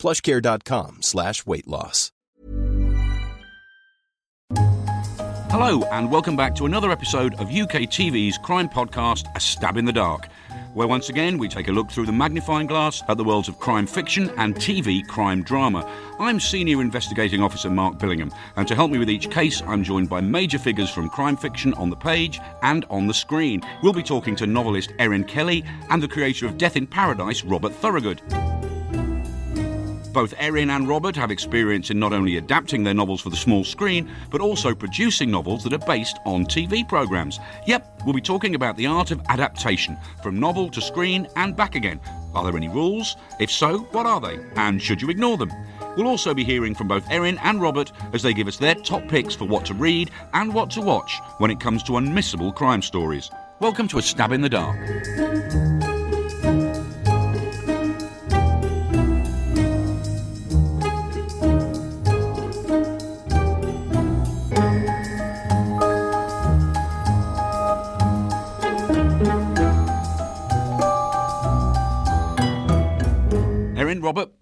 plushcare.com slash weight loss. Hello, and welcome back to another episode of UKTV's crime podcast, A Stab in the Dark, where once again we take a look through the magnifying glass at the worlds of crime fiction and TV crime drama. I'm Senior Investigating Officer Mark Billingham, and to help me with each case, I'm joined by major figures from crime fiction on the page and on the screen. We'll be talking to novelist Erin Kelly and the creator of Death in Paradise, Robert Thorogood. Both Erin and Robert have experience in not only adapting their novels for the small screen, but also producing novels that are based on TV programmes. Yep, we'll be talking about the art of adaptation, from novel to screen and back again. Are there any rules? If so, what are they? And should you ignore them? We'll also be hearing from both Erin and Robert as they give us their top picks for what to read and what to watch when it comes to unmissable crime stories. Welcome to A Stab in the Dark.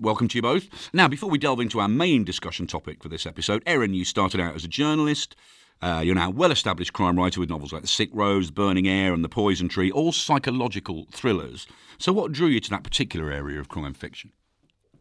Welcome to you both. Now, before we delve into our main discussion topic for this episode, Erin, you started out as a journalist. Uh, you're now a well established crime writer with novels like The Sick Rose, Burning Air, and The Poison Tree, all psychological thrillers. So, what drew you to that particular area of crime fiction?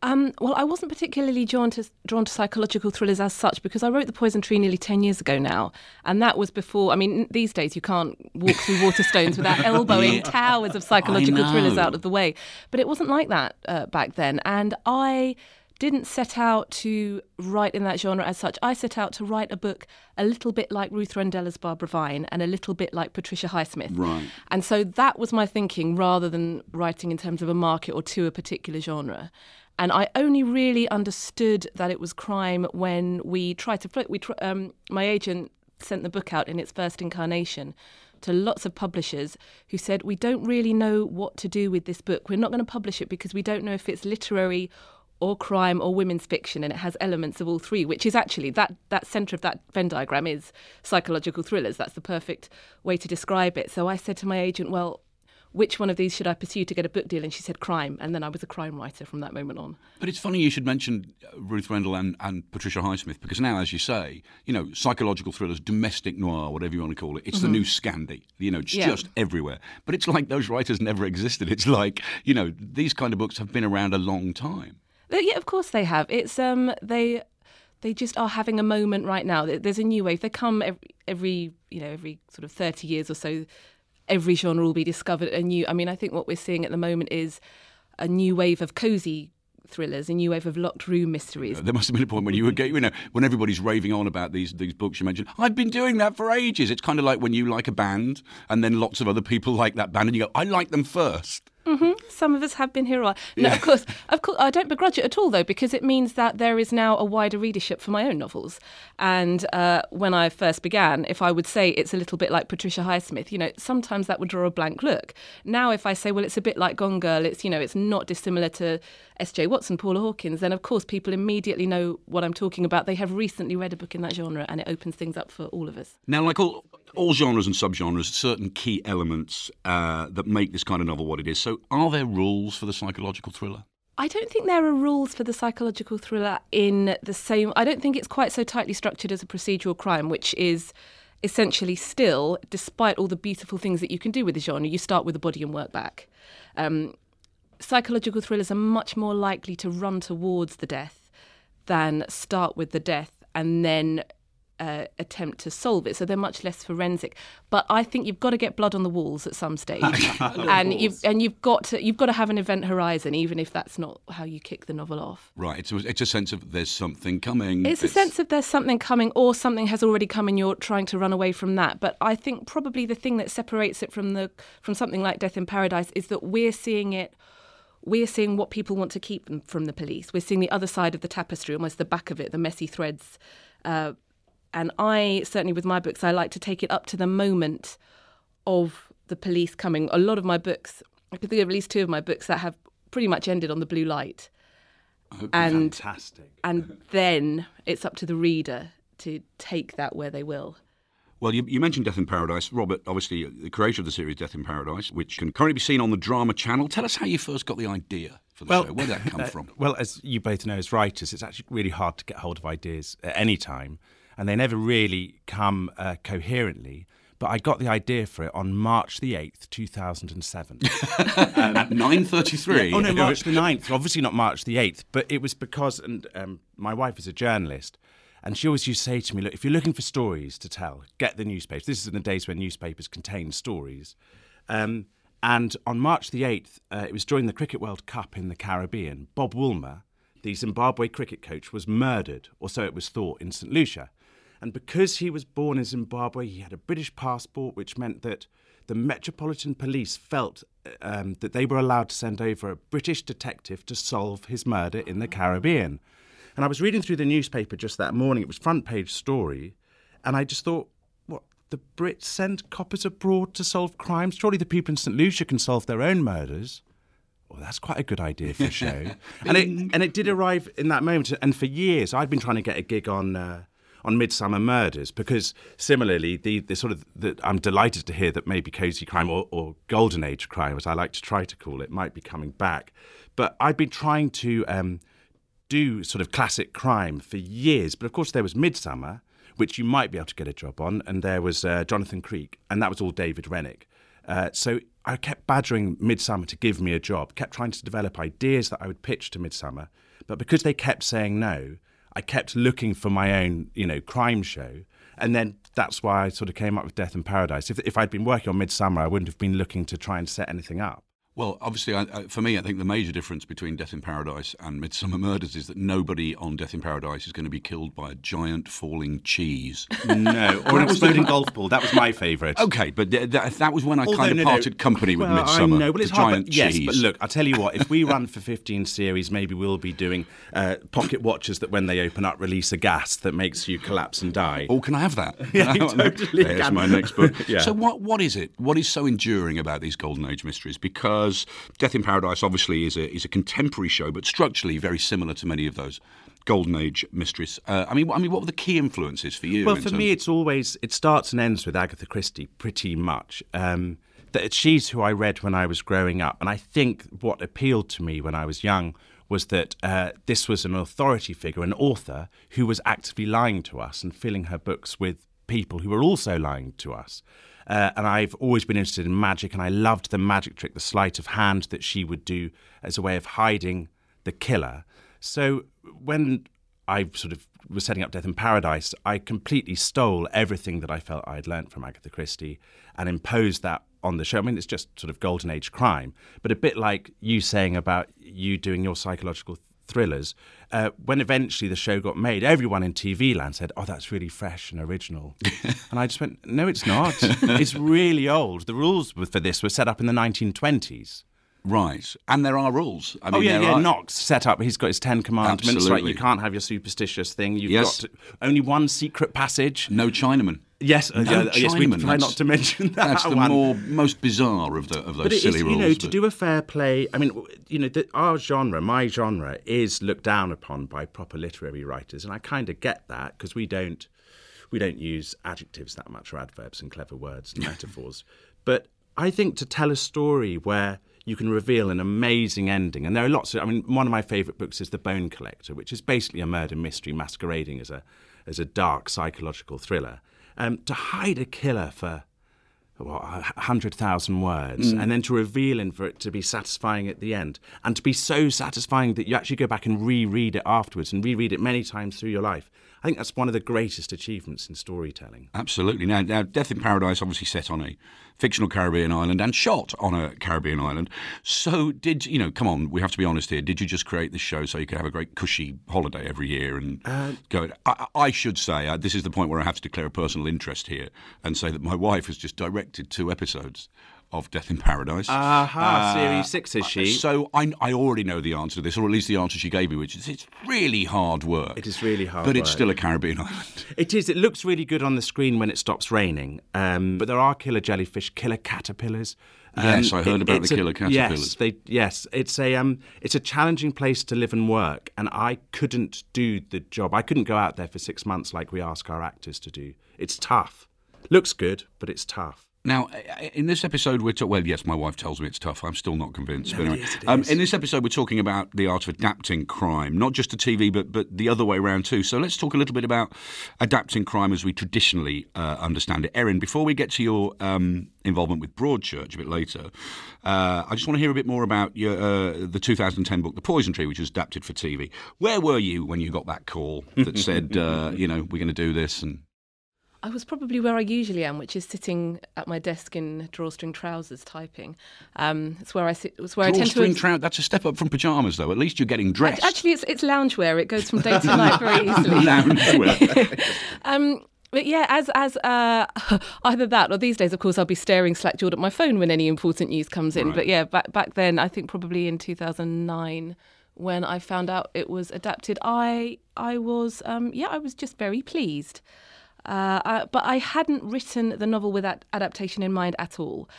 Um, well, I wasn't particularly drawn to drawn to psychological thrillers as such because I wrote The Poison Tree nearly ten years ago now, and that was before. I mean, these days you can't walk through Waterstones without elbowing Yeah. towers of psychological thrillers out of the way. But it wasn't like that uh, back then, and I didn't set out to write in that genre as such. I set out to write a book a little bit like Ruth Rendella's Barbara Vine and a little bit like Patricia Highsmith. Right. And so that was my thinking rather than writing in terms of a market or to a particular genre. And I only really understood that it was crime when we tried to. We tr- um, my agent sent the book out in its first incarnation to lots of publishers who said, We don't really know what to do with this book. We're not going to publish it because we don't know if it's literary or crime or women's fiction and it has elements of all three which is actually that that center of that venn diagram is psychological thrillers that's the perfect way to describe it so i said to my agent well which one of these should I pursue to get a book deal? And she said crime. And then I was a crime writer from that moment on. But it's funny you should mention uh, Ruth Rendell and, and Patricia Highsmith because now, as you say, you know, psychological thrillers, domestic noir, whatever you want to call it, it's the new Scandi. You know, it's Mm-hmm. Yeah. just everywhere. But it's like those writers never existed. It's like, you know, these kind of books have been around a long time. Uh, Yeah, of course they have. It's um they they just are having a moment right now. There's a new wave. They come every, every you know every sort of thirty years or so. Every genre will be discovered anew. I mean, I think what we're seeing at the moment is a new wave of cozy thrillers, a new wave of locked room mysteries. There must have been a point when you were, getting- you know, when everybody's raving on about these these books you mentioned. I've been doing that for ages. It's kind of like when you like a band, and then lots of other people like that band, and you go, I like them first. Some of us have been here. a while. No, of course, of course, I don't begrudge it at all, though, because it means that there is now a wider readership for my own novels. And uh, when I first began, if I would say it's a little bit like Patricia Highsmith, you know, sometimes that would draw a blank look. Now, if I say, well, it's a bit like Gone Girl, it's you know, it's not dissimilar to S.J. Watson, Paula Hawkins, then of course people immediately know what I'm talking about. They have recently read a book in that genre, and it opens things up for all of us. Now, like all all genres and subgenres, certain key elements uh, that make this kind of novel what it is. So, are there rules for the psychological thriller? I don't think there are rules for the psychological thriller in the same. I don't think it's quite so tightly structured as a procedural crime, which is essentially still, despite all the beautiful things that you can do with the genre, you start with the body and work back. Um, psychological thrillers are much more likely to run towards the death than start with the death and then uh, attempt to solve it. So they're much less forensic. But I think you've got to get blood on the walls at some stage, and you've and you've got to you've got to have an event horizon, even if that's not how you kick the novel off. Right. It's a, it's a sense of there's something coming. It's a sense of there's something coming, or something has already come, and you're trying to run away from that. But I think probably the thing that separates it from the from something like Death in Paradise is that we're seeing it we are seeing what people want to keep from the police. We're seeing the other side of the tapestry, almost the back of it, the messy threads. Uh, and I certainly, with my books, I like to take it up to the moment of the police coming. A lot of my books, I could think of at least two of my books that have pretty much ended on the blue light. And, Fantastic. And then it's up to the reader to take that where they will. Well, you, you, mentioned Death in Paradise. Robert, obviously, uh, the creator of the series Death in Paradise, which can currently be seen on the Drama Channel. Tell us how you first got the idea for the well, show. Where did that come uh, from? Well, as you both know as writers, it's actually really hard to get hold of ideas at any time, and they never really come uh, coherently. But I got the idea for it on March the 8th, 2007. um, At 9.33? Yeah, oh, no, March the 9th. Obviously not March the 8th, but it was because, and um, my wife is a journalist, and she always used to say to me, look, if you're looking for stories to tell, get the newspapers. This is in the days when newspapers contained stories. Um, and on March the 8th, uh, it was during the Cricket World Cup in the Caribbean, Bob Woolmer, the Zimbabwe cricket coach, was murdered, or so it was thought, in St. Lucia. And because he was born in Zimbabwe, he had a British passport, which meant that the Metropolitan Police felt um, that they were allowed to send over a British detective to solve his murder in the Caribbean. And I was reading through the newspaper just that morning. It was front page story, and I just thought, what the Brits send coppers abroad to solve crimes? Surely the people in St Lucia can solve their own murders. Well, that's quite a good idea for a show. and it and it did arrive in that moment. And for years, I'd been trying to get a gig on. Uh, on Midsomer Murders because similarly, the, the sort of the, I'm delighted to hear that maybe cozy crime or, or, golden age crime, as I like to try to call it, might be coming back. But I've been trying to um, do sort of classic crime for years. But of course, there was Midsomer, which you might be able to get a job on, and there was uh, Jonathan Creek, and that was all David Renwick. Uh, so I kept badgering Midsomer to give me a job, kept trying to develop ideas that I would pitch to Midsomer. But because they kept saying no, I kept looking for my own, you know, crime show. And then that's why I sort of came up with Death in Paradise. If, if I'd been working on Midsomer, I wouldn't have been looking to try and set anything up. Well, obviously, I, I, for me, I think the major difference between Death in Paradise and Midsomer Murders is that nobody on Death in Paradise is going to be killed by a giant falling cheese. No, or an exploding golf ball. That was my favourite. Okay, but th- th- that was when I Although, kind of no, parted no. company with well, Midsomer. I know, well, it's hard, giant but, yes, cheese. but look, I'll tell you what. If we run for 15 series, maybe we'll be doing uh, pocket watches that, when they open up, release a gas that makes you collapse and die. Oh, can I have that? yeah, totally There's can. my next book. yeah. So, what what is it? What is so enduring about these Golden Age mysteries? Because Death in Paradise obviously is a is a contemporary show, but structurally very similar to many of those golden age mysteries. Uh, I mean, I mean, what were the key influences for you? Well, for me, it's always it starts and ends with Agatha Christie, pretty much. Um, that she's who I read when I was growing up, and I think what appealed to me when I was young was that uh, this was an authority figure, an author who was actively lying to us and filling her books with people who were also lying to us. Uh, and I've always been interested in magic, and I loved the magic trick, the sleight of hand that she would do as a way of hiding the killer. So when I sort of was setting up Death in Paradise, I completely stole everything that I felt I had learnt from Agatha Christie and imposed that on the show. I mean, it's just sort of golden age crime, but a bit like you saying about you doing your psychological thrillers. Uh, when eventually the show got made, everyone in TV land said, "Oh, that's really fresh and original," and I just went, "No, it's not. it's really old. The rules for this were set up in the 1920s." Right, and there are rules. I oh, mean, oh yeah, yeah. Are... Knox set up. He's got his Ten Commandments. Absolutely. Right, you can't have your superstitious thing. You've yes. got to, only one secret passage. No Chinaman. Yes, no uh, yes, we try that's, not to mention that. That's the one. more most bizarre of the of those but silly is, rules. You know, but... to do a fair play. I mean, you know, the, our genre, my genre, is looked down upon by proper literary writers, and I kind of get that because we don't we don't use adjectives that much or adverbs and clever words and metaphors. But I think to tell a story where you can reveal an amazing ending. And there are lots of, I mean, one of my favourite books is The Bone Collector, which is basically a murder mystery masquerading as a, as a dark psychological thriller. Um, to hide a killer for what, 100,000 words mm. and then to reveal and for it to be satisfying at the end and to be so satisfying that you actually go back and reread it afterwards and reread it many times through your life. I think that's one of the greatest achievements in storytelling. Absolutely. Now, now Death in Paradise obviously set on a fictional Caribbean island and shot on a Caribbean island. So, did you know? Come on, we have to be honest here. Did you just create this show so you could have a great cushy holiday every year and uh, go? I, I, should say uh, this is the point where I have to declare a personal interest here and say that my wife has just directed two episodes of Death in Paradise. Aha, Uh, series six is she? So I, I already know the answer to this, or at least the answer she gave me, which is it's really hard work. It is really hard But it's still a Caribbean island. It is. It looks really good on the screen when it stops raining. Um, but there are killer jellyfish, killer caterpillars. Um, Yes, I heard about the a- killer caterpillars. Yes, they, yes, it's a um, it's a challenging place to live and work, and I couldn't do the job. I couldn't go out there for six months like we ask our actors to do. It's tough. Looks good, but it's tough. Now, in this episode, we're talking. Well, yes, my wife tells me it's tough. I'm still not convinced. No, but anyway, is, it um, in this episode, we're talking about the art of adapting crime, not just to TV, but but the other way around too. So let's talk a little bit about adapting crime as we traditionally uh, understand it. Erin, before we get to your um, involvement with Broadchurch a bit later, uh, I just want to hear a bit more about your uh, the 2010 book, The Poison Tree, which was adapted for TV. Where were you when you got that call that said, uh, you know, we're going to do this and I was probably where I usually am, which is sitting at my desk in drawstring trousers typing. Um, it's where I sit. It's where I tend drawstring to. trout? That's a step up from pajamas, though. At least you're getting dressed. Actually, it's it's loungewear. It goes from day to night very easily. Loungewear. Um, but yeah, as as uh, either that or these days, of course, I'll be staring slack jawed at my phone when any important news comes in. Right. But yeah, back back then, I think probably in 2009, when I found out it was adapted, I I was um, yeah, I was just very pleased. Uh, but I hadn't written the novel with that adaptation in mind at all.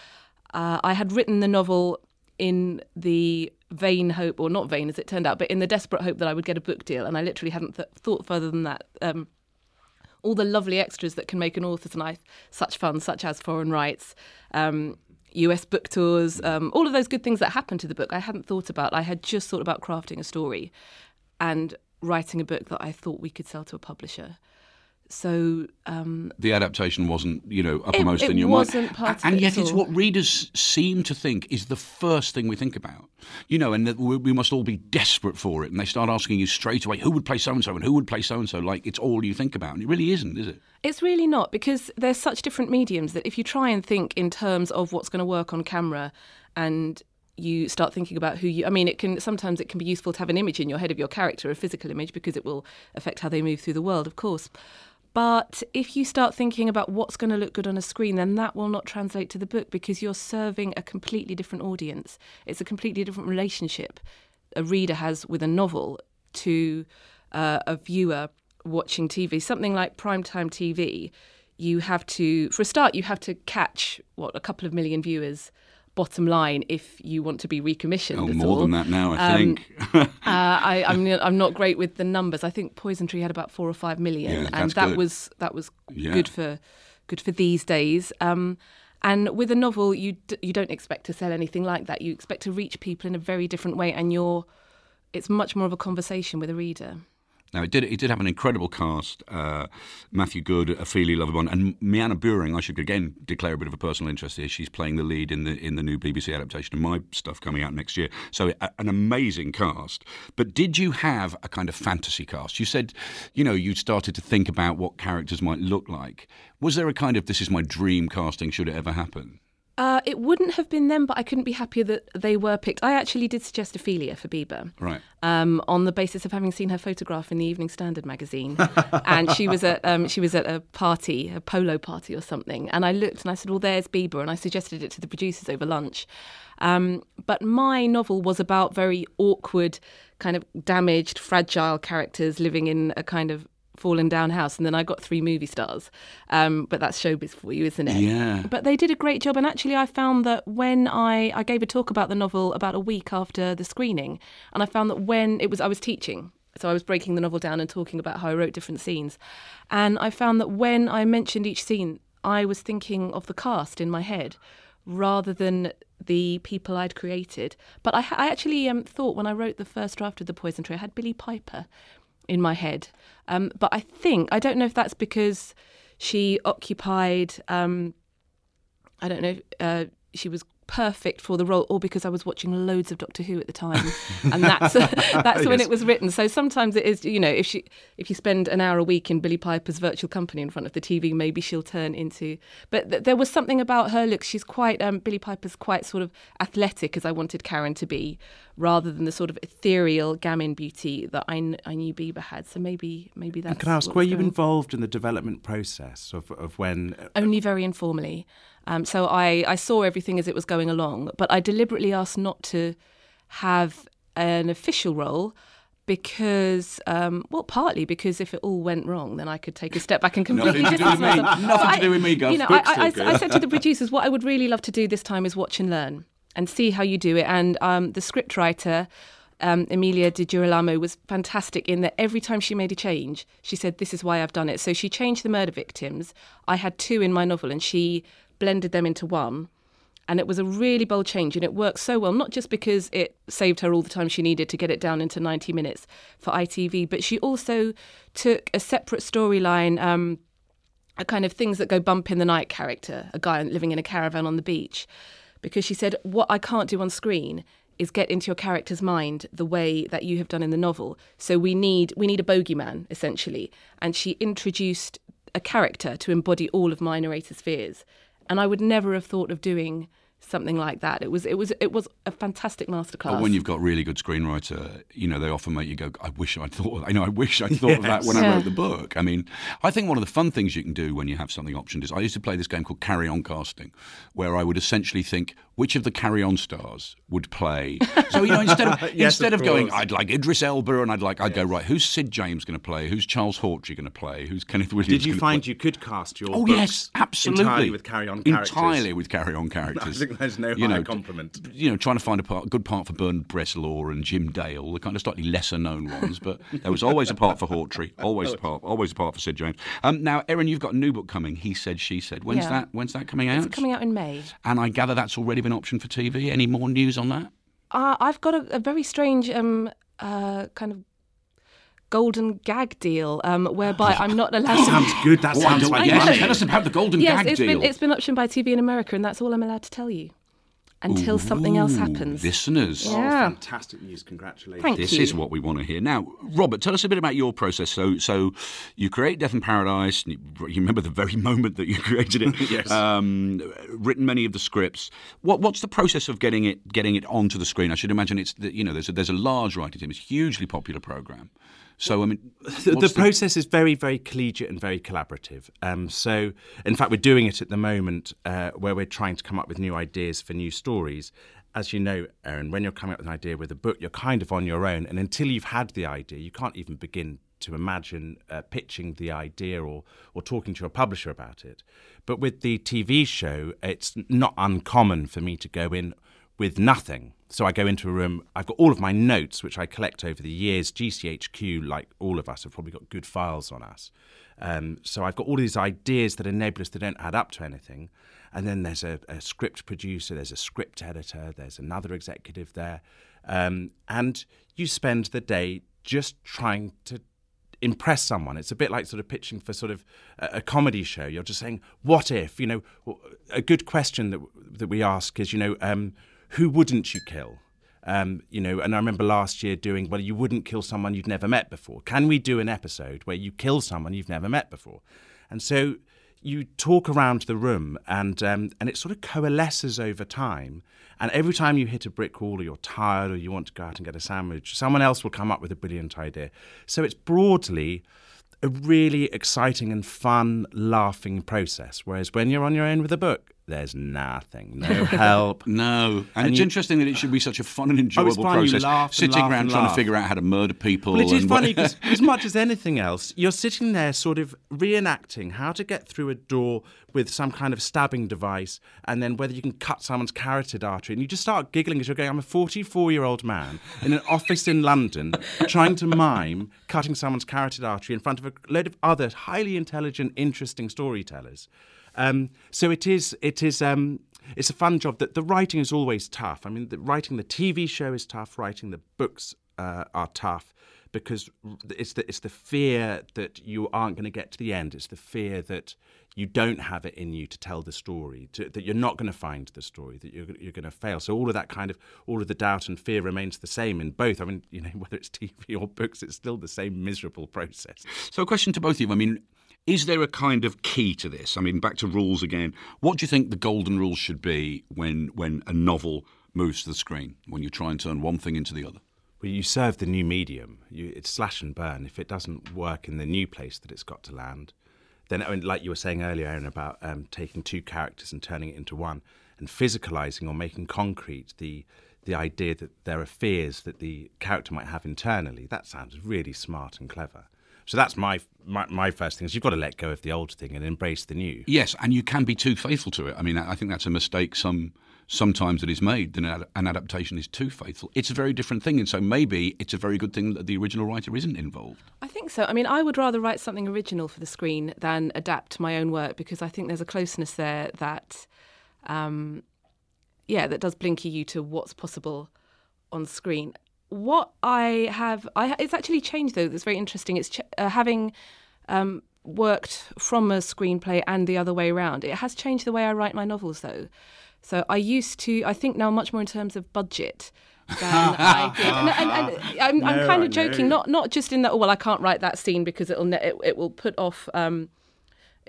Uh, I had written the novel in the vain hope, or not vain as it turned out, but in the desperate hope that I would get a book deal, and I literally hadn't th- thought further than that. Um, all the lovely extras that can make an author's life such fun, such as foreign rights, um, US book tours, um, all of those good things that happen to the book, I hadn't thought about. I had just thought about crafting a story and writing a book that I thought we could sell to a publisher. So um, the adaptation wasn't, you know, uppermost it in your wasn't mind. part of and it yet it's all. what readers seem to think is the first thing we think about. You know, and that we we must all be desperate for it. And they start asking you straight away, who would play so and so and who would play so and so? Like it's all you think about. And it really isn't, is it? It's really not because there's such different mediums that if you try and think in terms of what's going to work on camera and you start thinking about who you I mean it can sometimes it can be useful to have an image in your head of your character a physical image because it will affect how they move through the world of course but if you start thinking about what's going to look good on a screen then that will not translate to the book because you're serving a completely different audience it's a completely different relationship a reader has with a novel to uh, a viewer watching TV. Something like primetime TV, you have to, for a start, you have to catch what a couple of million viewers. Bottom line, if you want to be recommissioned, Oh, more all. than that now, I Um, think. uh, I, I'm I'm not great with the numbers. I think Poison Tree had about four or five million, Yeah, and that good. was that was Yeah. good for good for these days. Um, and with a novel, you d- you don't expect to sell anything like that. You expect to reach people in a very different way, and you're it's much more of a conversation with a reader. Now it did. It did have an incredible cast: uh, Matthew Good, Ophelia Lovibond, and MyAnna Buring. I should again declare a bit of a personal interest here. She's playing the lead in the in the new BBC adaptation of my stuff coming out next year. So a, an amazing cast. But did you have a kind of fantasy cast? You said, you know, you started to think about what characters might look like. Was there a kind of this is my dream casting? Should it ever happen? Uh, it wouldn't have been them, but I couldn't be happier that they were picked. I actually did suggest Ophelia for Biba. Right. um, on the basis of having seen her photograph in the Evening Standard magazine, and she was at um, she was at a party, a polo party or something, and I looked and I said, "Well, there's Biba," and I suggested it to the producers over lunch. Um, but my novel was about very awkward, kind of damaged, fragile characters living in a kind of fallen down house, and then I got three movie stars. Um, but that's showbiz for you, isn't it? Yeah. But they did a great job, and actually, I found that when I I gave a talk about the novel about a week after the screening, and I found that when it was I was teaching, so I was breaking the novel down and talking about how I wrote different scenes, and I found that when I mentioned each scene, I was thinking of the cast in my head rather than the people I'd created. But I, I actually um, thought when I wrote the first draft of The Poison Tree, I had Billie Piper in my head. Um, but I think, I don't know if that's because she occupied, um, I don't know, uh, she was perfect for the role or because I was watching loads of Doctor Who at the time and that's that's when Yes. it was written so sometimes it is you know if she if you spend an hour a week in Billie Piper's virtual company in front of the TV maybe she'll turn into but th- there was something about her look she's quite um, Billie Piper's quite sort of athletic as I wanted Karen to be rather than the sort of ethereal gamin beauty that I, kn- I knew Biba had. So maybe maybe that's. And can I ask, were you involved in the development process of, of when? Only very informally. Um, so I, I saw everything as it was going along, but I deliberately asked not to have an official role because, um, well, partly because if it all went wrong, then I could take a step back and completely Nothing to do distance with me. myself. Nothing to do with me, Gov. You know, I, I, I, I said to the producers, what I would really love to do this time is watch and learn and see how you do it. And um, the scriptwriter, um, Emilia Di Girolamo, was fantastic in that every time she made a change, she said, This is why I've done it. So she changed the murder victims. I had two in my novel, and she blended them into one. And it was a really bold change, and it worked so well, not just because it saved her all the time she needed to get it down into 90 minutes for ITV, but she also took a separate storyline. Um, a kind of things that go bump in the night character, a guy living in a caravan on the beach, because she said, What I can't do on screen is get into your character's mind the way that you have done in the novel. So we need we need a bogeyman, essentially. And she introduced a character to embody all of my narrator's fears. And I would never have thought of doing something like that. It was it was it was a fantastic masterclass. But when you've got really good screenwriter, you know, they often make you go, I wish I'd thought, I know, I wish I'd thought of that when I wrote the book. I mean, I think one of the fun things you can do when you have something optioned is I used to play this game called Carry On Casting, where I would essentially think which of the Carry On stars would play. So, you know, instead of, Yes, instead of of, going. I'd like Idris Elba, and I'd like, I'd go, right, who's Sid James going to play? Who's Charles Hawtrey going to play? Who's Kenneth Williams Did you find play? you could cast your Oh books yes, absolutely. entirely with carry on characters? Entirely with carry on characters. I think there's no you know, compliment. You know, trying to find a part, good part for Bernard Bresslaw and Jim Dale, the kind of slightly lesser known ones. But there was always a part for Hawtrey, always a part, always a part for Sid James. Um, now, Erin, you've got a new book coming. He said, she said. When's Yeah. that? When's that coming out? it's coming out in May. And I gather that's already been optioned for TV. Any more news on that? Uh, I've got a, a very strange um, uh, kind of golden gag deal um, whereby I'm not allowed to. Sounds good. That Oh, sounds don't- like yes, know. tell us about the Golden yes, Gag it's deal. been it's been optioned by TV in America, and that's all I'm allowed to tell you until something else happens. Listeners. Oh, Yeah. fantastic news! Congratulations. Thank This you. is what we want to hear. Now, Robert, tell us a bit about your process. So, so you create Death in Paradise. and You you remember the very moment that you created it. Yes. Um, written many of the scripts. What, what's the process of getting it getting it onto the screen? I should imagine it's the, you know there's a, there's a large writing team. It's a hugely popular program. So I mean, the, the process is very, very collegiate and very collaborative. Um, so, in fact, we're doing it at the moment uh, where we're trying to come up with new ideas for new stories. As you know, Erin, when you're coming up with an idea with a book, you're kind of on your own. And until you've had the idea, you can't even begin to imagine uh, pitching the idea or, or talking to a publisher about it. But with the TV show, it's not uncommon for me to go in with nothing. So I go into a room, I've got all of my notes, which I collect over the years. GCHQ, like all of us, have probably got good files on us. Um, so I've got all these ideas that are nebulous, that don't add up to anything. And then there's a, a script producer, there's a script editor, there's another executive there. Um, and you spend the day just trying to impress someone. It's a bit like sort of pitching for sort of a, a comedy show. You're just saying, "What if?" You know, a good question that that we ask is, you know, um, who wouldn't you kill? Um, you know, and I remember last year doing, well, you wouldn't kill someone you'd never met before. Can we do an episode where you kill someone you've never met before? And so you talk around the room, and um, and it sort of coalesces over time. And every time you hit a brick wall, or you're tired, or you want to go out and get a sandwich, someone else will come up with a brilliant idea. So it's broadly a really exciting and fun, laughing process. Whereas when you're on your own with a book, there's nothing, no help. No, and, And it's you- interesting that it should be such a fun and Oh, enjoyable. You process. and sitting around trying laugh. to figure out how to murder people. Well, it is funny because, as much as anything else, you're sitting there sort of reenacting how to get through a door with some kind of stabbing device and then whether you can cut someone's carotid artery. And you just start giggling as you're going, I'm a 44 year old man in an office in London trying to mime cutting someone's carotid artery in front of a load of other highly intelligent, interesting storytellers. Um, so it is, it is, um, it's a fun job. That the writing is always tough. I mean, the, writing the TV show is tough. Writing the books uh, are tough because it's the it's the fear that you aren't going to get to the end. It's the fear that you don't have it in you to tell the story, to, that you're not going to find the story, that you're you're going to fail. So all of that kind of all of the doubt and fear remains the same in both. I mean, you know, whether it's TV or books, it's still the same miserable process. So, a question to both of you. I mean, is there a kind of key to this? I mean, back to rules again. What do you think the golden rules should be when when a novel moves to the screen when you try and turn one thing into the other? Well, you serve the new medium. You, it's slash and burn. If it doesn't work in the new place that it's got to land, then, I mean, like you were saying earlier, Erin, about um, taking two characters and turning it into one, and physicalizing or making concrete the the idea that there are fears that the character might have internally. That sounds really smart and clever. So that's my, my my first thing is you've got to let go of the old thing and embrace the new. Yes, and you can be too faithful to it. I mean, I think that's a mistake some sometimes that is made that an adaptation is too faithful. It's a very different thing, and so maybe it's a very good thing that the original writer isn't involved. I think so. I mean, I would rather write something original for the screen than adapt my own work because I think there's a closeness there that, um, yeah, that does blinky you to what's possible on screen what I have, I, it's actually changed though. That's very interesting. It's ch- uh, having um, worked from a screenplay and the other way around. It has changed the way I write my novels though. So I used to, I think now much more in terms of budget than I did. And, and, and I'm, no, I'm, kind of joking, not not just in that. Oh well, I can't write that scene because it'll it, it will put off. Um,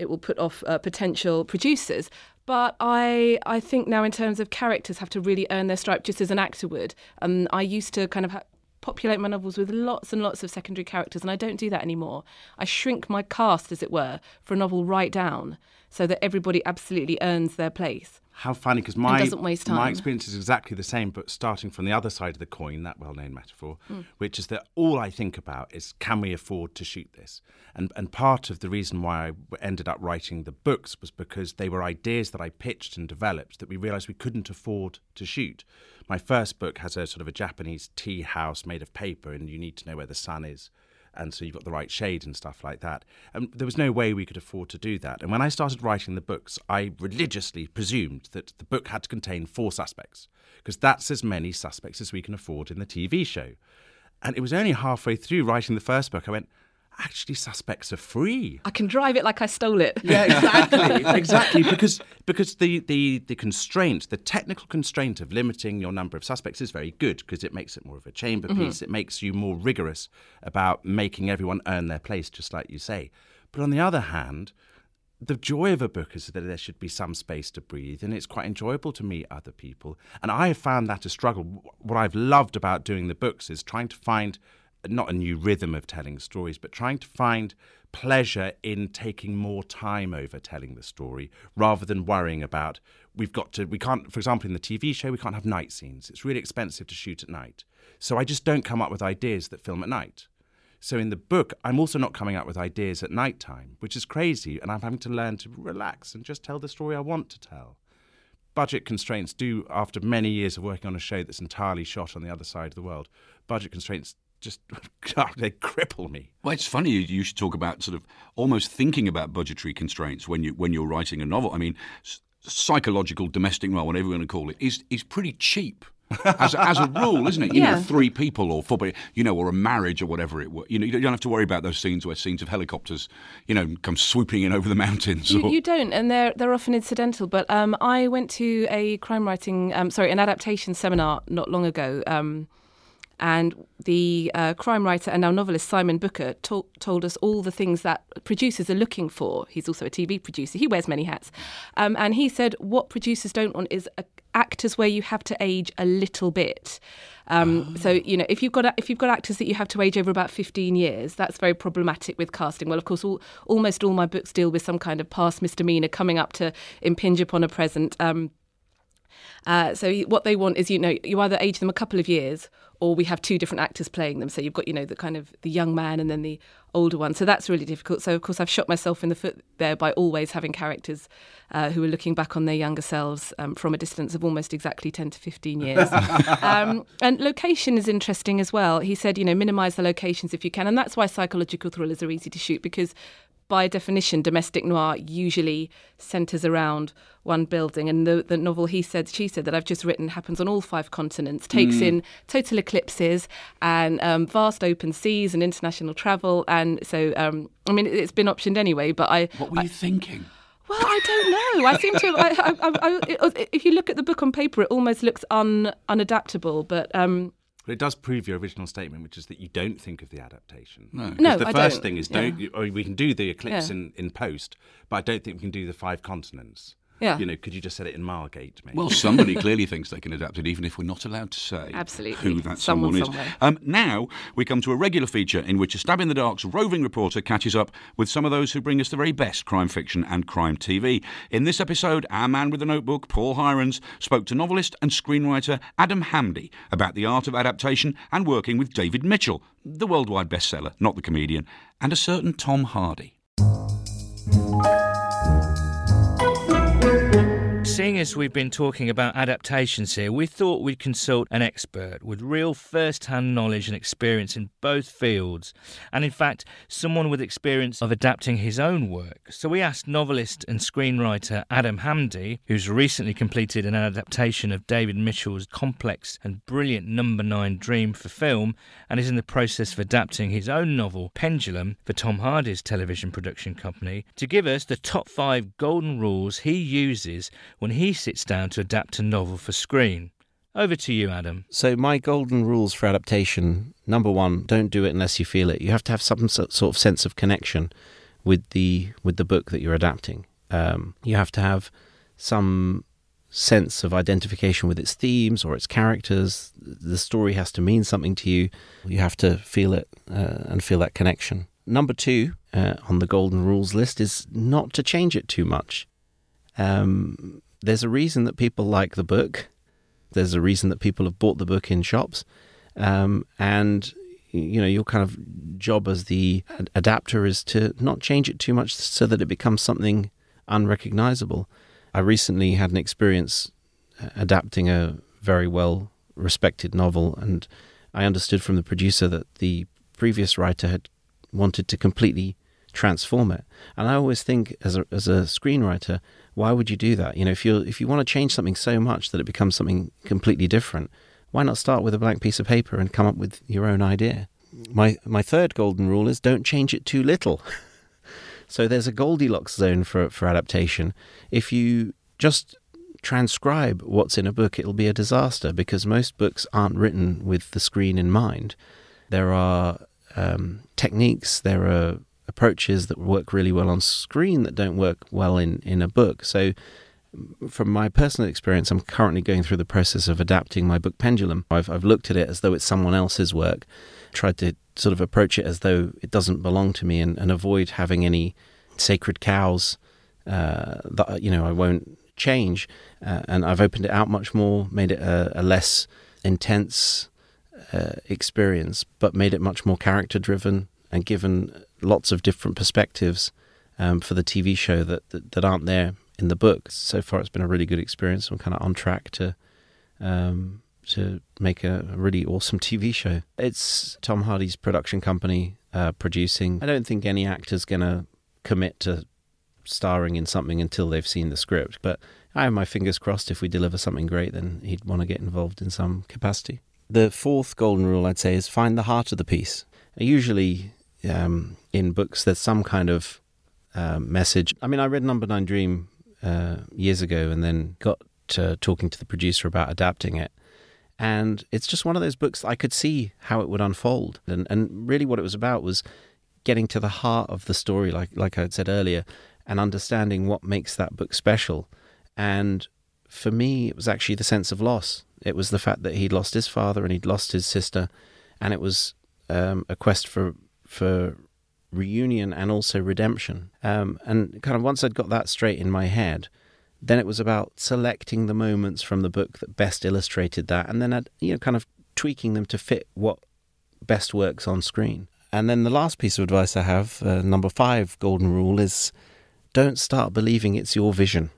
it will put off uh, potential producers. But I, I think now in terms of characters have to really earn their stripe just as an actor would. And I used to kind of ha- populate my novels with lots and lots of secondary characters, and I don't do that anymore. I shrink my cast, as it were, for a novel right down so that everybody absolutely earns their place. How funny, because my, my experience is exactly the same, but starting from the other side of the coin, that well known metaphor, mm. which is that all I think about is can we afford to shoot this? And, and part of the reason why I ended up writing the books was because they were ideas that I pitched and developed that we realised we couldn't afford to shoot. My first book has a sort of a Japanese tea house made of paper, and you need to know where the sun is and so you've got the right shade and stuff like that. And there was no way we could afford to do that. And when I started writing the books, I religiously presumed that the book had to contain four suspects, because that's as many suspects as we can afford in the TV show. And it was only halfway through writing the first book I went, actually suspects are free. I can drive it like I stole it. Yeah, exactly, exactly. Because because the, the the constraint, the technical constraint of limiting your number of suspects is very good because it makes it more of a chamber mm-hmm. piece. It makes you more rigorous about making everyone earn their place, just like you say. But on the other hand, the joy of a book is that there should be some space to breathe, and it's quite enjoyable to meet other people. And I have found that a struggle. What I've loved about doing the books is trying to find not a new rhythm of telling stories, but trying to find pleasure in taking more time over telling the story rather than worrying about we've got to we can't for example in the TV show we can't have night scenes. It's really expensive to shoot at night. So I just don't come up with ideas that film at night. So in the book I'm also not coming up with ideas at night time which is crazy and I'm having to learn to relax and just tell the story I want to tell. Budget constraints do after many years of working on a show that's entirely shot on the other side of the world budget constraints just they cripple me. Well, it's funny you, you should talk about sort of almost thinking about budgetary constraints when you when you're writing a novel. I mean, psychological domestic novel, whatever you want to call it, is is pretty cheap. as, a, as a rule, isn't it? You yeah. know, three people or four, you know, or a marriage or whatever it You know, you don't have to worry about those scenes where scenes of helicopters, you know, come swooping in over the mountains. You, you don't, and they're they're often incidental. But um, I went to a crime writing, um, sorry, an adaptation seminar not long ago. Um, and the uh, crime writer and now novelist Simon Booker to- told us all the things that producers are looking for. He's also a TV producer, he wears many hats. Um, and he said what producers don't want is a, actors where you have to age a little bit. Um, oh. So you know, if you've got if you've got actors that you have to age over about fifteen years, that's very problematic with casting. Well, of course, all, almost all my books deal with some kind of past misdemeanor coming up to impinge upon a present. Um, uh, so what they want is, you know, you either age them a couple of years or we have two different actors playing them. So you've got, you know, the kind of the young man and then the older one. So that's really difficult. So of course I've shot myself in the foot there by always having characters uh, who are looking back on their younger selves um, from a distance of almost exactly 10 to 15 years. um, and location is interesting as well. He said, you know, minimise the locations if you can. And that's why psychological thrillers are easy to shoot because by definition, domestic noir usually centres around one building. And the, the novel he said, she said that I've just written happens on all five continents, takes mm. in total eclipses and um, vast open seas and international travel. And so, um, I mean, it's been optioned anyway. But I, what were I, you thinking? Well, I don't know. I seem to. I, I, if you look at the book on paper, it almost looks un, unadaptable. But um, but it does prove your original statement, which is that you don't think of the adaptation. No, no the I first don't. thing is don't. Yeah. we can do the eclipse yeah. in, in post, but I don't think we can do the five continents. Yeah. You know, could you just set it in Margate, maybe? Well, somebody clearly thinks they can adapt it, even if we're not allowed to say Absolutely. who that Someone someone, is. somewhere. Um, now we come to a regular feature in which a Stab in the Dark's roving reporter catches up with some of those who bring us the very best crime fiction and crime TV. In this episode, our man with the notebook, Paul Hirons, spoke to novelist and screenwriter Adam Hamdy about the art of adaptation and working with David Mitchell, the worldwide bestseller, not the comedian, and a certain Tom Hardy. Seeing as we've been talking about adaptations here, we thought we'd consult an expert with real first hand knowledge and experience in both fields, and in fact, someone with experience of adapting his own work. So we asked novelist and screenwriter Adam Hamdy, who's recently completed an adaptation of David Mitchell's complex and brilliant Number Nine Dream for film, and is in the process of adapting his own novel, Pendulum, for Tom Hardy's television production company, to give us the top five golden rules he uses when he sits down to adapt a novel for screen. Over to you, Adam. So my golden rules for adaptation: number one, don't do it unless you feel it. You have to have some sort of sense of connection with the with the book that you're adapting. Um, you have to have some sense of identification with its themes or its characters. The story has to mean something to you. You have to feel it uh, and feel that connection. Number two uh, on the golden rules list is not to change it too much. Um, there's a reason that people like the book. There's a reason that people have bought the book in shops, um, and you know your kind of job as the ad- adapter is to not change it too much so that it becomes something unrecognizable. I recently had an experience uh, adapting a very well respected novel, and I understood from the producer that the previous writer had wanted to completely transform it. And I always think, as a, as a screenwriter, why would you do that? You know, if you if you want to change something so much that it becomes something completely different, why not start with a blank piece of paper and come up with your own idea? My my third golden rule is don't change it too little. so there's a Goldilocks zone for for adaptation. If you just transcribe what's in a book, it'll be a disaster because most books aren't written with the screen in mind. There are um, techniques, there are approaches that work really well on screen that don't work well in, in a book. So, from my personal experience, I'm currently going through the process of adapting my book Pendulum. I've, I've looked at it as though it's someone else's work, tried to sort of approach it as though it doesn't belong to me and, and avoid having any sacred cows uh, that, you know, I won't change. Uh, and I've opened it out much more, made it a, a less intense uh, experience, but made it much more character driven and given lots of different perspectives um, for the TV show that, that, that aren't there in the book. So far, it's been a really good experience. I'm kind of on track to um, to make a, really awesome TV show. It's Tom Hardy's production company uh, producing. I don't think any actor's going to commit to starring in something until they've seen the script, but I have my fingers crossed if we deliver something great, then he'd want to get involved in some capacity. The fourth golden rule, I'd say, is find the heart of the piece. Usually, um, in books, there's some kind of uh, message. I mean, I read Number Nine Dream uh, years ago and then got to talking to the producer about adapting it. And it's just one of those books I could see how it would unfold. And, and really, what it was about was getting to the heart of the story, like, like I had said earlier, and understanding what makes that book special. And for me, it was actually the sense of loss. It was the fact that he'd lost his father and he'd lost his sister, and it was um, a quest for for reunion and also redemption. Um, and kind of once I'd got that straight in my head, then it was about selecting the moments from the book that best illustrated that, and then I'd, you know kind of tweaking them to fit what best works on screen. And then the last piece of advice I have, uh, number five golden rule, is don't start believing it's your vision.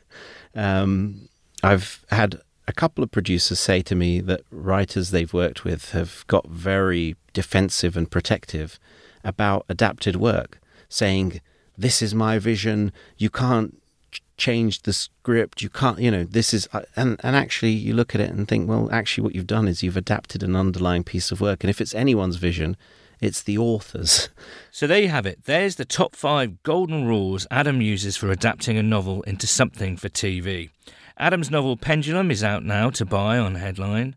um, I've had a couple of producers say to me that writers they've worked with have got very defensive and protective about adapted work, saying, This is my vision, you can't ch- change the script, you can't, you know, this is, uh, and, and actually you look at it and think, well, actually, what you've done is you've adapted an underlying piece of work. And if it's anyone's vision, it's the author's. So there you have it. There's the top five golden rules Adam uses for adapting a novel into something for TV. Adam's novel Pendulum is out now to buy on Headline.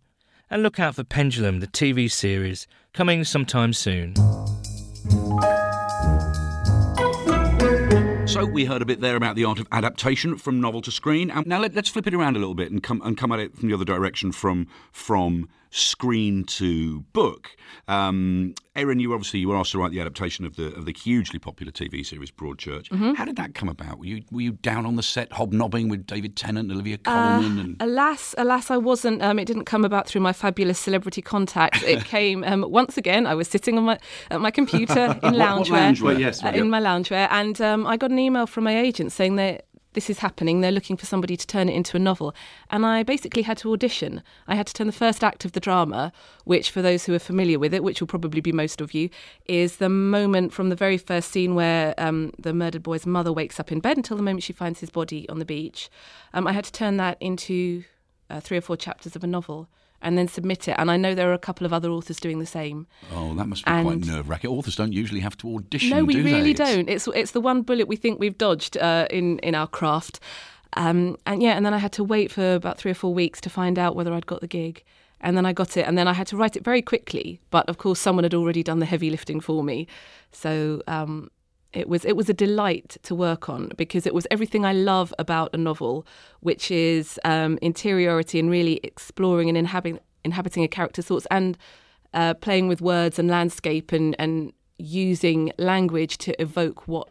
And look out for Pendulum, the TV series, coming sometime soon. So we heard a bit there about the art of adaptation from novel to screen. And now let, us flip it around a little bit and come and come at it from the other direction, from from screen to book. Um, Erin, you obviously you were asked to write the adaptation of the of the hugely popular TV series Broadchurch. Mm-hmm. How did that come about? Were you were you down on the set hobnobbing with David Tennant, Olivia Colman? Uh, and... Alas, alas, I wasn't. Um, it didn't come about through my fabulous celebrity contacts. It came um, once again. I was sitting on my at my computer in loungewear. Lounge yes, uh, in my loungewear, and um, I got an email from my agent saying that this is happening. They're looking for somebody to turn it into a novel. And I basically had to audition. I had to turn the first act of the drama, which, for those who are familiar with it, which will probably be most of you, is the moment from the very first scene where um, the murdered boy's mother wakes up in bed until the moment she finds his body on the beach. Um, I had to turn that into uh, three or four chapters of a novel and then submit it. And I know there are a couple of other authors doing the same. Oh, that must be and quite nerve wracking. Authors don't usually have to audition. No, we do really they? don't. It's it's the one bullet we think we've dodged uh, in in our craft. Um, and yeah, and then I had to wait for about three or four weeks to find out whether I'd got the gig. And then I got it, and then I had to write it very quickly. But of course, someone had already done the heavy lifting for me. So um, it was it was a delight to work on because it was everything I love about a novel, which is um, interiority and really exploring and inhabiting inhabiting a character's thoughts and uh, playing with words and landscape and and using language to evoke what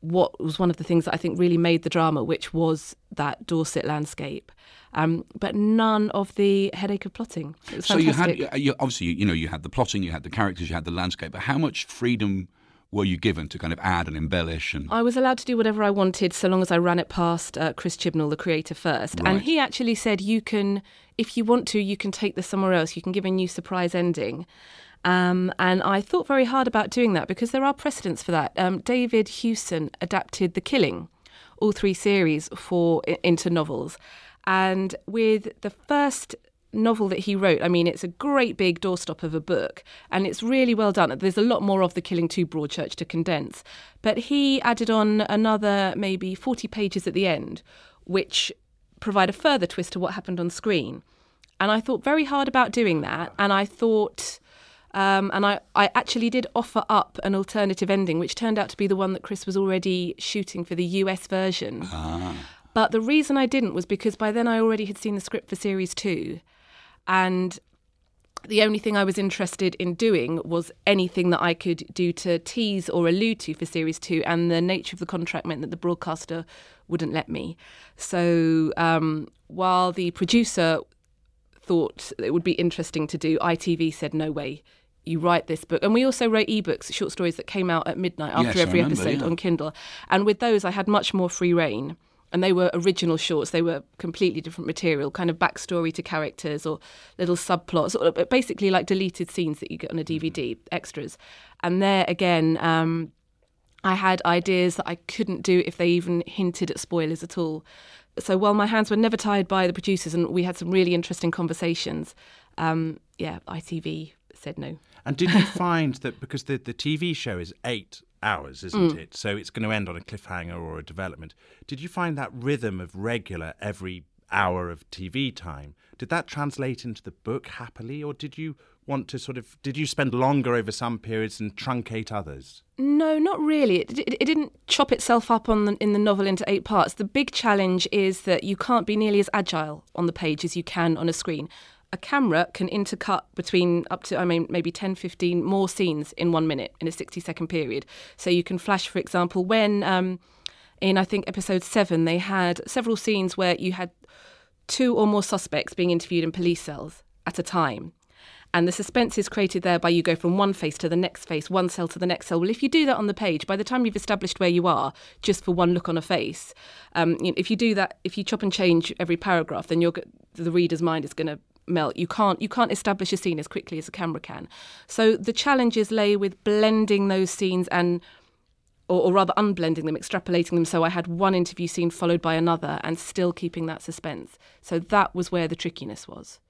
what was one of the things that I think really made the drama, which was that Dorset landscape. Um, but none of the headache of plotting. so you had you, obviously you know you had the plotting, you had the characters, you had the landscape. But how much freedom were you given to kind of add and embellish? And I was allowed to do whatever I wanted so long as I ran it past uh, Chris Chibnall, the creator, first. Right. And he actually said, "You can, if you want to, you can take this somewhere else. You can give a new surprise ending." Um, and I thought very hard about doing that because there are precedents for that. Um, David Hewson adapted The Killing, all three series, for into novels. And with the first novel that he wrote, I mean, it's a great big doorstop of a book and it's really well done. There's a lot more of The Killing 2 Broadchurch to condense. But he added on another maybe 40 pages at the end, which provide a further twist to what happened on screen. And I thought very hard about doing that. And I thought um, and I, I actually did offer up an alternative ending, which turned out to be the one that Chris was already shooting for the US version. Ah. But the reason I didn't was because by then I already had seen the script for series two. And the only thing I was interested in doing was anything that I could do to tease or allude to for series two, and the nature of the contract meant that the broadcaster wouldn't let me. So um, while the producer thought it would be interesting to do, ITV said no way you write this book. And we also wrote ebooks, short stories that came out at midnight after yes, every remember, episode yeah. on Kindle. And with those, I had much more free reign. And they were original shorts. They were completely different material, kind of backstory to characters or little subplots, or basically like deleted scenes that you get on a DVD, mm-hmm. extras. And there again, um, I had ideas that I couldn't do if they even hinted at spoilers at all. So while my hands were never tied by the producers and we had some really interesting conversations, um, yeah, ITV said no. And did you find that because the, the TV show is eight hours, isn't mm. it? So it's going to end on a cliffhanger or a development. Did you find that rhythm of regular every hour of TV time, did that translate into the book happily, or did you want to sort of did you spend longer over some periods and truncate others? No, not really. It, it, it didn't chop itself up on the, in the novel into eight parts. The big challenge is that you can't be nearly as agile on the page as you can on a screen a camera can intercut between up to, I mean, maybe 10, 15 more scenes in one minute in a 60 second period. So you can flash, for example, when um, in, I think, episode seven, they had several scenes where you had two or more suspects being interviewed in police cells at a time. And the suspense is created there by you go from one face to the next face, one cell to the next cell. Well, if you do that on the page, by the time you've established where you are, just for one look on a face, um, if you do that, if you chop and change every paragraph, then the reader's mind is going to melt. You can't you can't establish a scene as quickly as a camera can. So the challenges lay with blending those scenes and or, or, rather unblending them, extrapolating them. So I had one interview scene followed by another, and still keeping that suspense. So that was where the trickiness was.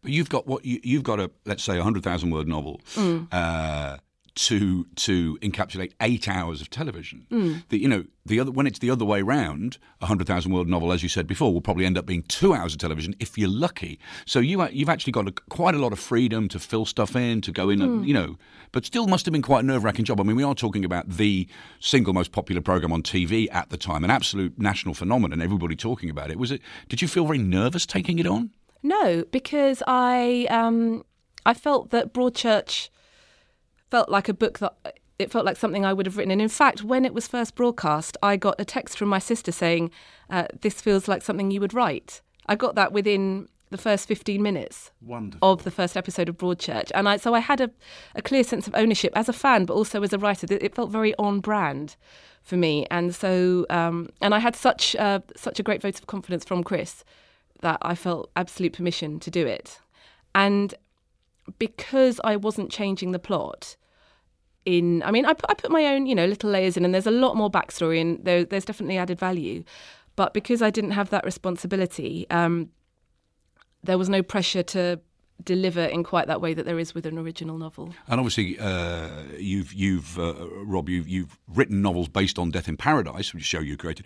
But you've got what you, have got a let's say a hundred thousand word novel. Mm. Uh, to to encapsulate eight hours of television. The, you know, the other when it's the other way round, a hundred thousand word novel, as you said before, will probably end up being two hours of television if you're lucky. So you you've actually got a, quite a lot of freedom to fill stuff in, to go in, and, you know, but still must have been quite a nerve wracking job. I mean, we are talking about the single most popular program on TV at the time, an absolute national phenomenon. Everybody talking about it. Was it? Did you feel very nervous taking it on? No, because I um, I felt that Broadchurch felt like a book that it felt like something I would have written. And in fact, when it was first broadcast, I got a text from my sister saying, uh, "This feels like something you would write." I got that within the first 15 minutes Wonderful. of the first episode of Broadchurch, and I so I had a, a clear sense of ownership as a fan, but also as a writer. It, it felt very on brand for me, and so um, and I had such uh, such a great vote of confidence from Chris that I felt absolute permission to do it, and because I wasn't changing the plot. In, I mean, I, I put my own, you know, little layers in, and there's a lot more backstory, and there, there's definitely added value. But because I didn't have that responsibility, um, there was no pressure to deliver in quite that way that there is with an original novel. And obviously, uh, you've you've uh, Rob, you've you've written novels based on Death in Paradise, which is a show you created.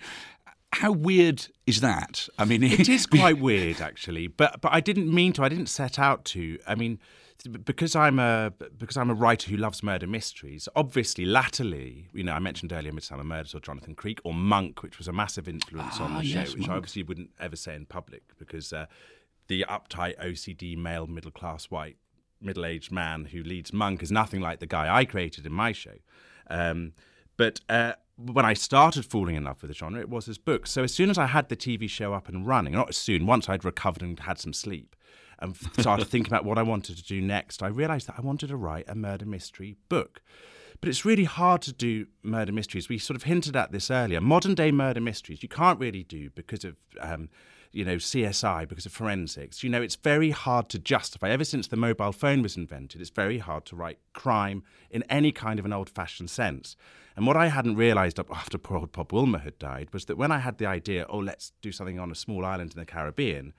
How weird is that? I mean, it is quite weird actually but but i didn't mean to i didn't set out to i mean because i'm a because i'm a writer who loves murder mysteries obviously latterly you know i mentioned earlier midsomer murders or jonathan creek or monk which was a massive influence on Ah, the show yes, which i obviously wouldn't ever say in public because uh, the uptight ocd male middle class white middle-aged man who leads monk is nothing like the guy i created in my show um, but uh, when I started falling in love with the genre, it was his books. So as soon as I had the TV show up and running, not as soon, once I'd recovered and had some sleep, and started thinking about what I wanted to do next, I realised that I wanted to write a murder mystery book. But it's really hard to do murder mysteries. We sort of hinted at this earlier. Modern day murder mysteries, you can't really do because of. Um, you know, CSI because of forensics. You know, it's very hard to justify. Ever since the mobile phone was invented, it's very hard to write crime in any kind of an old fashioned sense. And what I hadn't realised up after poor old Pop Wilmer had died was that when I had the idea, oh, let's do something on a small island in the Caribbean,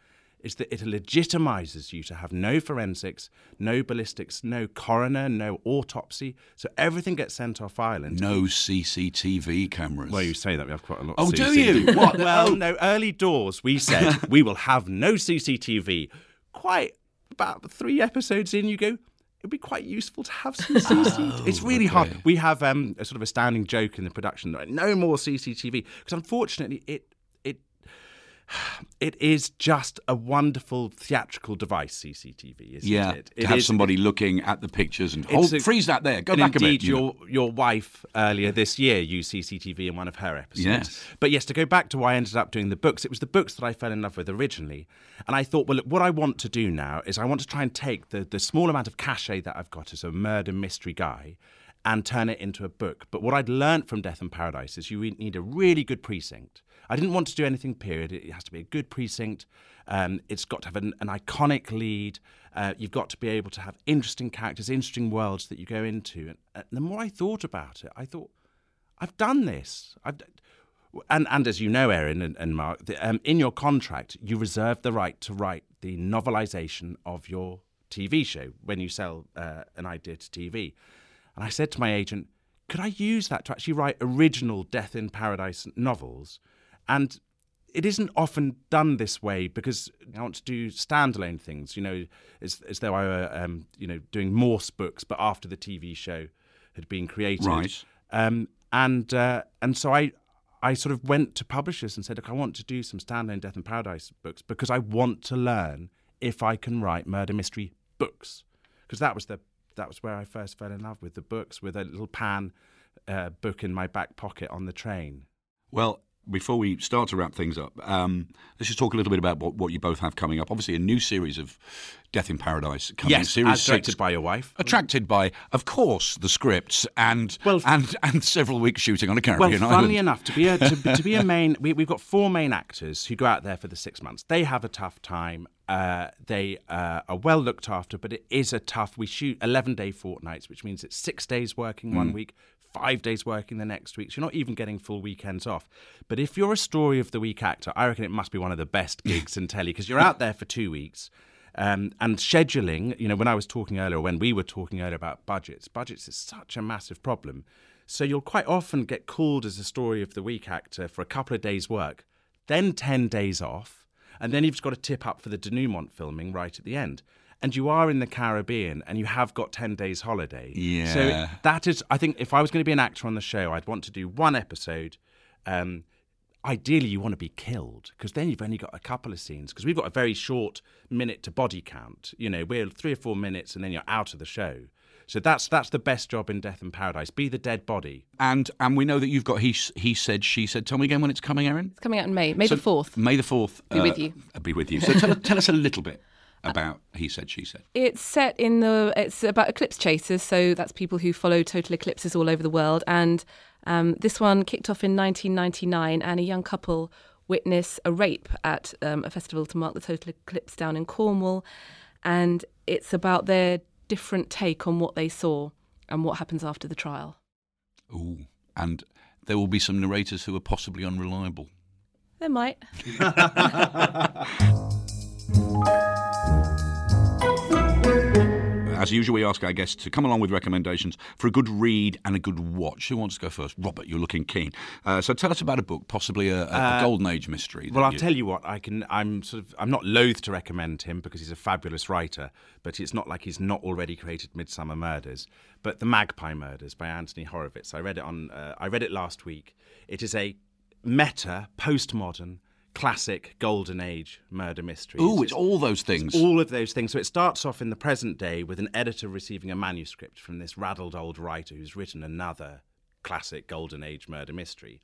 is that it legitimizes you to have no forensics, no ballistics, no coroner, no autopsy. So everything gets sent off island. no CCTV cameras. Well, you say that we have quite a lot. Oh, of do you? What? well, Oh. no. Early doors, we said we will have no CCTV. Quite about three episodes in, you go. It'd be quite useful to have some CCTV. it's really hard. We have um, a sort of astounding joke in the production. like, No more CCTV because unfortunately, it it is just a wonderful theatrical device. CCTV, isn't yeah, it? to have is- somebody looking at the pictures and hold, oh, a- freeze that there, go and back indeed, a bit. you know. your your wife earlier this year used CCTV in one of her episodes. Yes. But yes, to go back to why I ended up doing the books, it was the books that I fell in love with originally, and I thought, well, look, what I want to do now is I want to try and take the the small amount of cachet that I've got as a murder mystery guy. And turn it into a book. But what I'd learned from Death in Paradise is you need a really good precinct. I didn't want to do anything period. It has to be a good precinct. Um, it's got to have an, an iconic lead. Uh, you've got to be able to have interesting characters, interesting worlds that you go into. And, and the more I thought about it, I thought, I've done this. I've, and, and as you know, Erin and, and Mark, the, um, in your contract, you reserve the right to write the novelisation of your TV show when you sell uh, an idea to TV. And I said to my agent, could I use that to actually write original Death in Paradise novels? And it isn't often done this way because I want to do standalone things, you know, as, as though I were, um, you know, doing Morse books, but after the TV show had been created. Right. Um, and uh, and so I I sort of went to publishers and said, look, I want to do some standalone Death in Paradise books because I want to learn if I can write murder mystery books because that was the that was where I first fell in love with the books with a little pan uh, book in my back pocket on the train. Well, before we start to wrap things up, um, let's just talk a little bit about what, what you both have coming up. Obviously, a new series of Death in Paradise coming. Yes, series as directed six, by your wife. attracted by, of course, the scripts and Well, and and several weeks shooting on a Caribbean Well, Caribbean funnily island. enough, to be a to, to be a main, we, we've got four main actors who go out there for the six months. They have a tough time. Uh, they uh, are well looked after, but it is a tough. We shoot eleven day fortnights, which means it's six days working one week, five days working the next week. So you're not even getting full weekends off. But if you're a story of the week actor, I reckon it must be one of the best gigs in telly because you're out there for two weeks. Um, and scheduling, you know, when I was talking earlier, when we were talking earlier about budgets, budgets is such a massive problem. So you'll quite often get called as a story of the week actor for a couple of days' work, then 10 days off, and then you've got to tip up for the denouement filming right at the end. And you are in the Caribbean and you have got 10 days holiday. Yeah. So that is, I think, if I was going to be an actor on the show, I'd want to do one episode. Um, ideally you want to be killed because then you've only got a couple of scenes because we've got a very short minute to body count you know we're three or four minutes and then you're out of the show so that's that's the best job in death in paradise be the dead body And and we know that you've got he he said she said. Tell me again when it's coming, Erin. It's coming out in May, May So- the 4th. May the fourth. Be with you. I'll Be with you. So tell, tell us a little bit about he said she said. It's set in the. It's about eclipse chasers, so that's people who follow total eclipses all over the world. And um, this one kicked off in 1999, and a young couple witness a rape at um, a festival to mark the total eclipse down in Cornwall, and it's about their different take on what they saw and what happens after the trial. Ooh, and there will be some narrators who are possibly unreliable. There might. As usual, we ask our guests to come along with recommendations for a good read and a good watch. Who wants to go first? Robert, you're looking keen. Uh, so tell us about a book, possibly a, a, a golden age mystery. well i'll you- tell you what i can i'm sort of i'm not loath to recommend him because he's a fabulous writer but it's not like he's not already created midsomer murders but the magpie murders by anthony horowitz i read it on uh, i read it last week it is a meta postmodern classic golden age murder mystery Ooh, it's all those things. all of those things. So it starts off in the present day with an editor receiving a manuscript from this raddled old writer who's written another classic golden age murder mystery.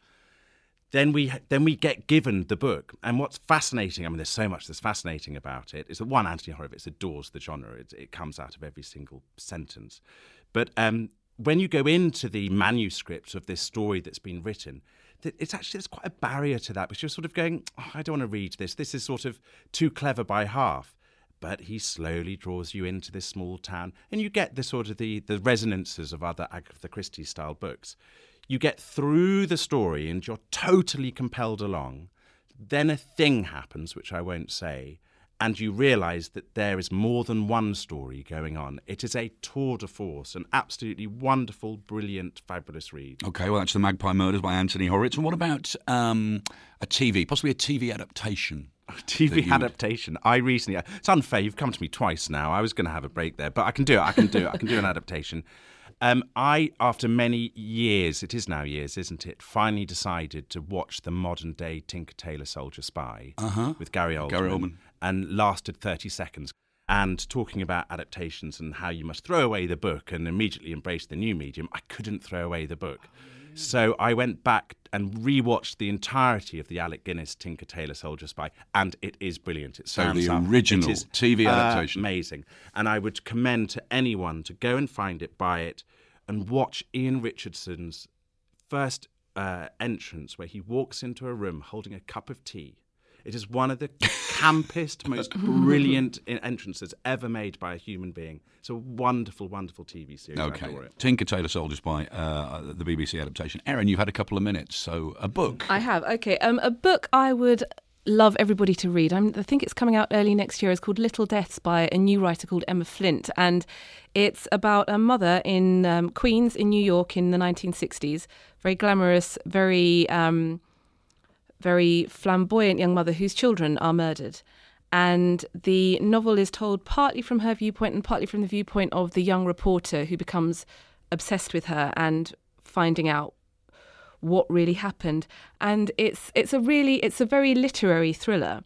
Then we then we get given the book, and what's fascinating, I mean, there's so much that's fascinating about it, is that one, Anthony Horowitz adores the genre. It, it comes out of every single sentence, but um, when you go into the manuscript of this story that's been written, th- it's actually there's quite a barrier to that because you're sort of going, oh, I don't want to read this. This is sort of too clever by half. But he slowly draws you into this small town, and you get the sort of the, the resonances of other Agatha Christie style books. You get through the story, and you're totally compelled along. Then a thing happens, which I won't say, and you realise that there is more than one story going on. It is a tour de force, an absolutely wonderful, brilliant, fabulous read. Okay, well, that's The Magpie Murders by Anthony Horowitz. And what about um, a TV, possibly a TV adaptation? TV adaptation. I recently, it's unfair. You've come to me twice now. I was going to have a break there, but I can do it. I can do it. I can do an adaptation. Um, I, after many years, it is now years, isn't it? Finally decided to watch the modern day Tinker Tailor Soldier Spy with Gary Oldman, Gary Oldman. And lasted thirty seconds. And talking about adaptations and how you must throw away the book and immediately embrace the new medium, I couldn't throw away the book. So I went back and rewatched the entirety of the Alec Guinness Tinker Tailor Soldier Spy, and it is brilliant. It So the up. original It is TV adaptation. amazing. And I would commend to anyone to go and find it, buy it, and watch Ian Richardson's first uh, entrance, where he walks into a room holding a cup of tea. It is one of the campest, most brilliant entrances ever made by a human being. It's a wonderful, wonderful TV series. I Okay. adore it. Tinker Tailor Soldier Spy uh, the BBC adaptation. Erin, you've had a couple of minutes, so a book. I have. Okay. Um, a book I would love everybody to read. I'm, I think it's coming out early next year. It's called Little Deaths by a new writer called Emma Flint, and it's about a mother in um, Queens in New York in the 1960s. Very glamorous, very um, very flamboyant young mother whose children are murdered. And the novel is told partly from her viewpoint and partly from the viewpoint of the young reporter who becomes obsessed with her and finding out what really happened. And it's it's a really it's a very literary thriller,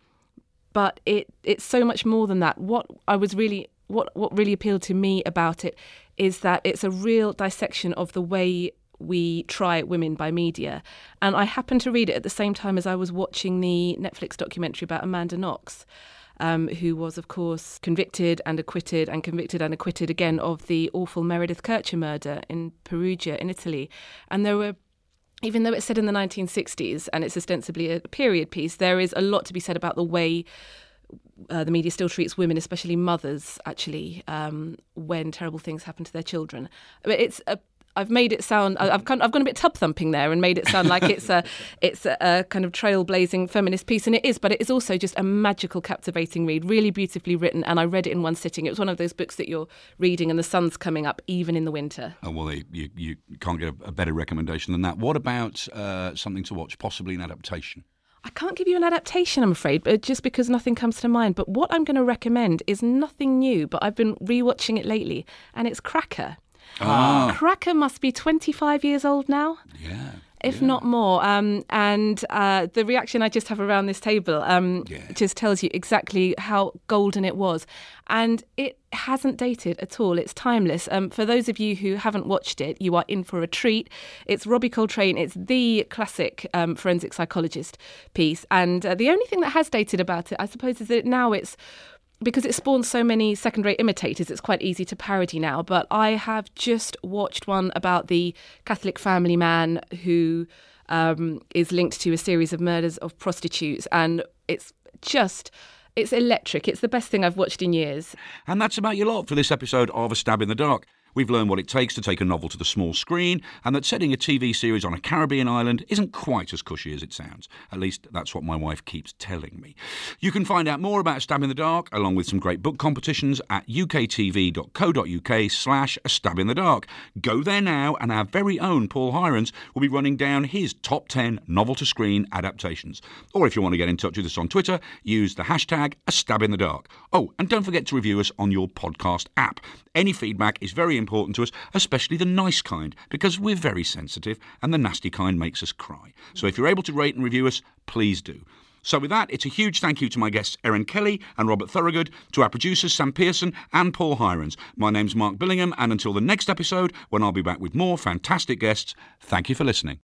but it it's so much more than that. What I was really what what really appealed to me about it is that it's a real dissection of the way we try women by media. And I happened to read it at the same time as I was watching the Netflix documentary about Amanda Knox. Um, who was, of course, convicted and acquitted and convicted and acquitted again of the awful Meredith Kercher murder in Perugia in Italy. And there were even though it's set in the 1960s and it's ostensibly a period piece, there is a lot to be said about the way uh, the media still treats women, especially mothers, actually, um, when terrible things happen to their children. But it's a I've made it sound I've kind, of, I've gone a bit tub thumping there and made it sound like it's a it's a, a, kind of trailblazing feminist piece, and it is, but it is also just a magical, captivating read, really beautifully written. And I read it in one sitting. It was one of those books that you're reading and the sun's coming up even in the winter. Oh well, you you can't get a, better recommendation than that. What about uh, something to watch, possibly an adaptation? I can't give you an adaptation, I'm afraid, but just because nothing comes to mind. But what I'm going to recommend is nothing new, but I've been rewatching it lately, and it's Cracker. Ah. Cracker must be 25 years old now. Yeah. If yeah. not more, um, and uh, the reaction I just have around this table um, Yeah. just tells you exactly how golden it was, and it hasn't dated at all. It's timeless. Um, for those of you who haven't watched it, you are in for a treat. It's Robbie Coltrane. It's the classic um, forensic psychologist piece, and uh, the only thing that has dated about it, I suppose, is that now it's because it spawns so many second rate imitators, it's quite easy to parody now. But I have just watched one about the Catholic family man who um, is linked to a series of murders of prostitutes, and it's just. It's electric. It's the best thing I've watched in years. And that's about your lot for this episode of A Stab in the Dark. We've learned what it takes to take a novel to the small screen, and that setting a TV series on a Caribbean island isn't quite as cushy as it sounds. At least that's what my wife keeps telling me. You can find out more about Stab in the Dark, along with some great book competitions, at uktv.co.uk slash A Stab in the Dark. Go there now, and our very own Paul Hirons will be running down his top 10 novel to screen adaptations. Or if you want to get in touch with us on Twitter, use the hashtag A Stab in the Dark. Oh, and don't forget to review us on your podcast app. Any feedback is very important to us, especially the nice kind, because we're very sensitive and the nasty kind makes us cry. So if you're able to rate and review us, please do. So, with that, it's a huge thank you to my guests Erin Kelly and Robert Thorogood, to our producers Sam Pearson and Paul Hirons. My name's Mark Billingham, and until the next episode, when I'll be back with more fantastic guests, thank you for listening.